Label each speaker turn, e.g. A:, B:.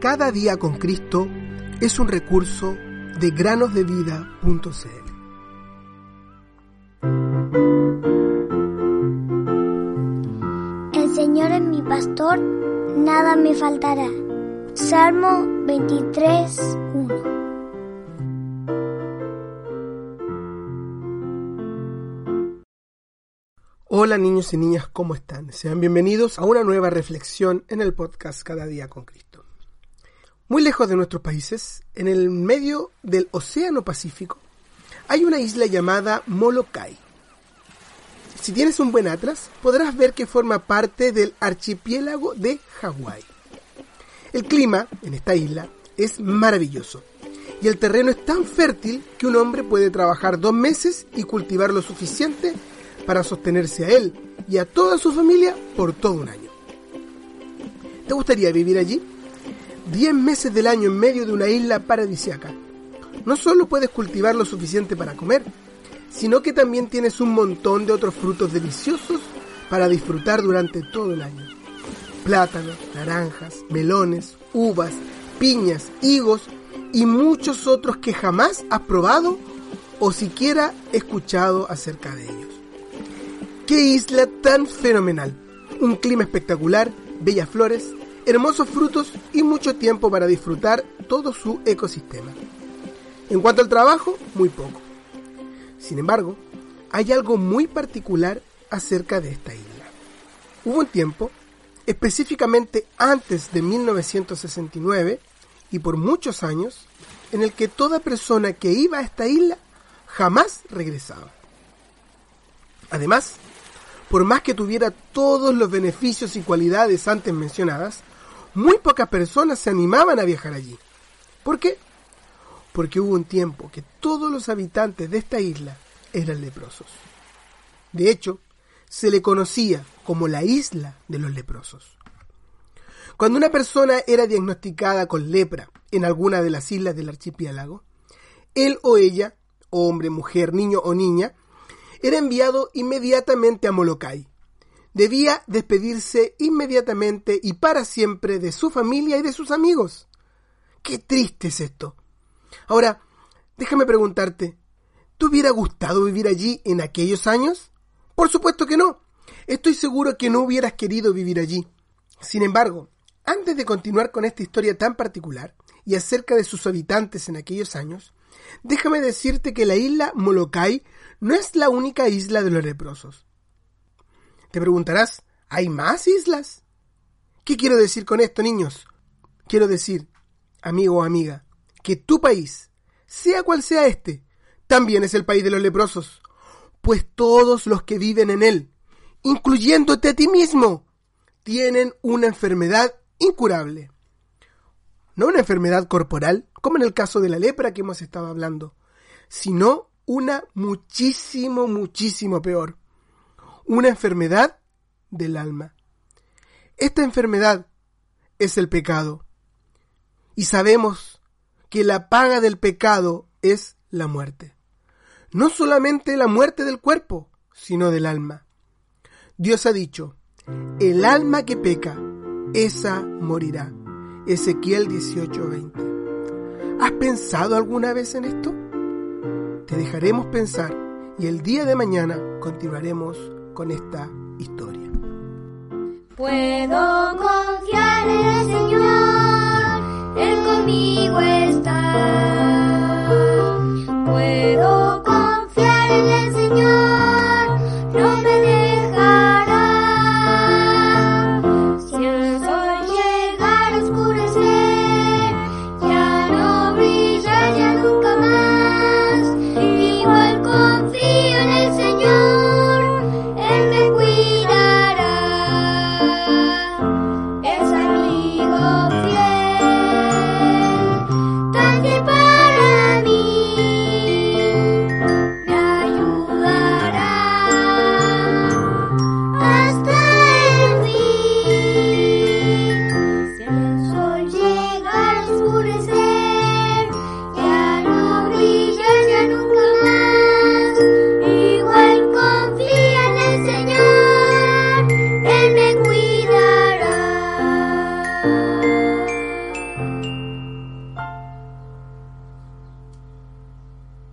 A: Cada día con Cristo es un recurso de granosdevida.cl.
B: El Señor es mi pastor, nada me faltará. Salmo 23, 1.
A: Hola niños y niñas, ¿cómo están? Sean bienvenidos a una nueva reflexión en el podcast Cada día con Cristo. Muy lejos de nuestros países, en el medio del Océano Pacífico, hay una isla llamada Molokai. Si tienes un buen atlas, podrás ver que forma parte del archipiélago de Hawái. El clima en esta isla es maravilloso y el terreno es tan fértil que un hombre puede trabajar dos meses y cultivar lo suficiente para sostenerse a él y a toda su familia por todo un año. ¿Te gustaría vivir allí? Diez meses del año en medio de una isla paradisiaca. No solo puedes cultivar lo suficiente para comer, sino que también tienes un montón de otros frutos deliciosos para disfrutar durante todo el año. Plátanos, naranjas, melones, uvas, piñas, higos y muchos otros que jamás has probado o siquiera escuchado acerca de ellos. ¡Qué isla tan fenomenal! Un clima espectacular, bellas flores, hermosos frutos y mucho tiempo para disfrutar todo su ecosistema. En cuanto al trabajo, muy poco. Sin embargo, hay algo muy particular acerca de esta isla. Hubo un tiempo, específicamente antes de 1969 y por muchos años, en el que toda persona que iba a esta isla jamás regresaba. Además, por más que tuviera todos los beneficios y cualidades antes mencionadas, muy pocas personas se animaban a viajar allí. ¿Por qué? Porque hubo un tiempo que todos los habitantes de esta isla eran leprosos. De hecho, se le conocía como la isla de los leprosos. Cuando una persona era diagnosticada con lepra en alguna de las islas del archipiélago, él o ella, hombre, mujer, niño o niña, era enviado inmediatamente a Molokai. Debía despedirse inmediatamente y para siempre de su familia y de sus amigos. Qué triste es esto. Ahora, déjame preguntarte, ¿te hubiera gustado vivir allí en aquellos años? Por supuesto que no. Estoy seguro que no hubieras querido vivir allí. Sin embargo, antes de continuar con esta historia tan particular y acerca de sus habitantes en aquellos años, déjame decirte que la isla Molokai no es la única isla de los leprosos. Te preguntarás, ¿hay más islas? ¿Qué quiero decir con esto, niños? Quiero decir, amigo o amiga, que tu país, sea cual sea este, también es el país de los leprosos, pues todos los que viven en él, incluyéndote a ti mismo, tienen una enfermedad incurable. No una enfermedad corporal, como en el caso de la lepra que hemos estado hablando, sino una muchísimo, muchísimo peor. Una enfermedad del alma. Esta enfermedad es el pecado. Y sabemos que la paga del pecado es la muerte. No solamente la muerte del cuerpo, sino del alma. Dios ha dicho, el alma que peca, esa morirá. Ezequiel 18:20. ¿Has pensado alguna vez en esto? te dejaremos pensar y el día de mañana continuaremos con esta historia.